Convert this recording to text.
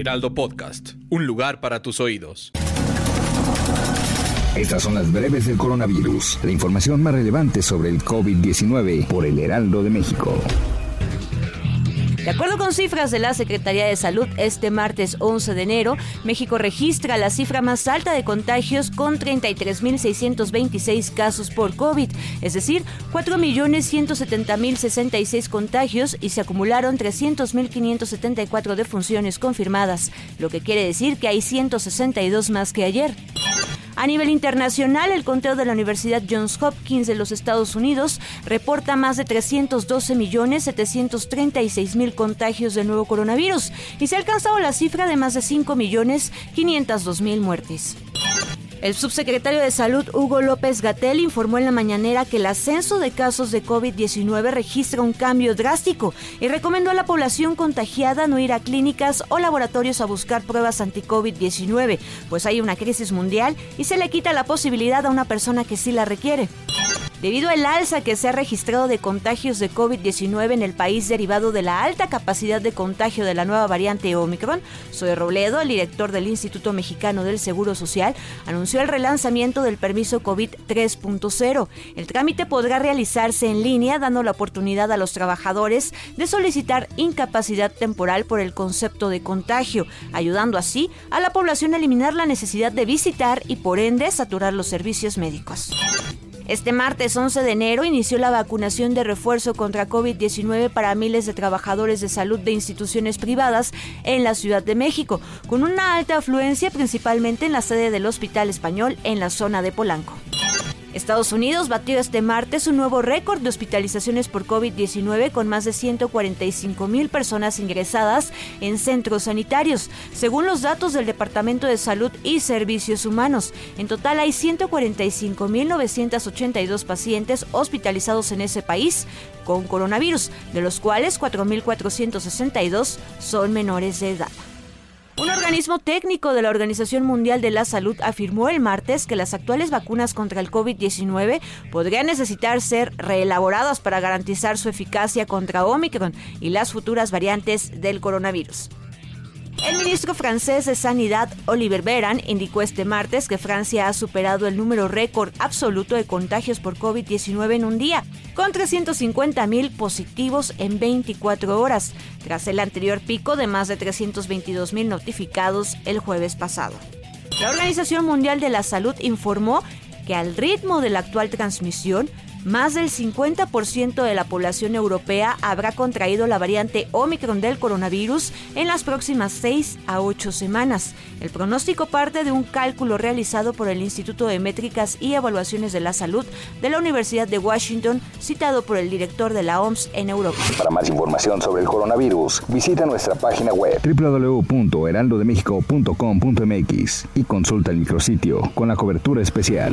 Heraldo Podcast, un lugar para tus oídos. Estas son las breves del coronavirus, la información más relevante sobre el COVID-19 por el Heraldo de México. De acuerdo con cifras de la Secretaría de Salud, este martes 11 de enero, México registra la cifra más alta de contagios con 33.626 casos por COVID, es decir, 4.170.066 contagios y se acumularon 300.574 defunciones confirmadas, lo que quiere decir que hay 162 más que ayer. A nivel internacional, el conteo de la Universidad Johns Hopkins de los Estados Unidos reporta más de 312 millones 736 mil contagios del nuevo coronavirus y se ha alcanzado la cifra de más de 5 millones 502 mil muertes. El subsecretario de Salud, Hugo López Gatel, informó en la mañanera que el ascenso de casos de COVID-19 registra un cambio drástico y recomendó a la población contagiada no ir a clínicas o laboratorios a buscar pruebas anti-COVID-19, pues hay una crisis mundial y se le quita la posibilidad a una persona que sí la requiere. Debido al alza que se ha registrado de contagios de COVID-19 en el país derivado de la alta capacidad de contagio de la nueva variante Omicron, Zoe Robledo, el director del Instituto Mexicano del Seguro Social, anunció el relanzamiento del permiso COVID 3.0. El trámite podrá realizarse en línea, dando la oportunidad a los trabajadores de solicitar incapacidad temporal por el concepto de contagio, ayudando así a la población a eliminar la necesidad de visitar y por ende saturar los servicios médicos. Este martes 11 de enero inició la vacunación de refuerzo contra COVID-19 para miles de trabajadores de salud de instituciones privadas en la Ciudad de México, con una alta afluencia principalmente en la sede del Hospital Español en la zona de Polanco. Estados Unidos batió este martes un nuevo récord de hospitalizaciones por COVID-19 con más de 145 mil personas ingresadas en centros sanitarios, según los datos del Departamento de Salud y Servicios Humanos. En total hay 145.982 pacientes hospitalizados en ese país con coronavirus, de los cuales 4.462 son menores de edad. Un organismo técnico de la Organización Mundial de la Salud afirmó el martes que las actuales vacunas contra el COVID-19 podrían necesitar ser reelaboradas para garantizar su eficacia contra Omicron y las futuras variantes del coronavirus. El ministro francés de Sanidad, Oliver Veran, indicó este martes que Francia ha superado el número récord absoluto de contagios por COVID-19 en un día, con 350 mil positivos en 24 horas, tras el anterior pico de más de 322 mil notificados el jueves pasado. La Organización Mundial de la Salud informó que al ritmo de la actual transmisión, más del 50% de la población europea habrá contraído la variante Omicron del coronavirus en las próximas 6 a 8 semanas. El pronóstico parte de un cálculo realizado por el Instituto de Métricas y Evaluaciones de la Salud de la Universidad de Washington, citado por el director de la OMS en Europa. Para más información sobre el coronavirus, visita nuestra página web www.heraldodemexico.com.mx y consulta el micrositio con la cobertura especial.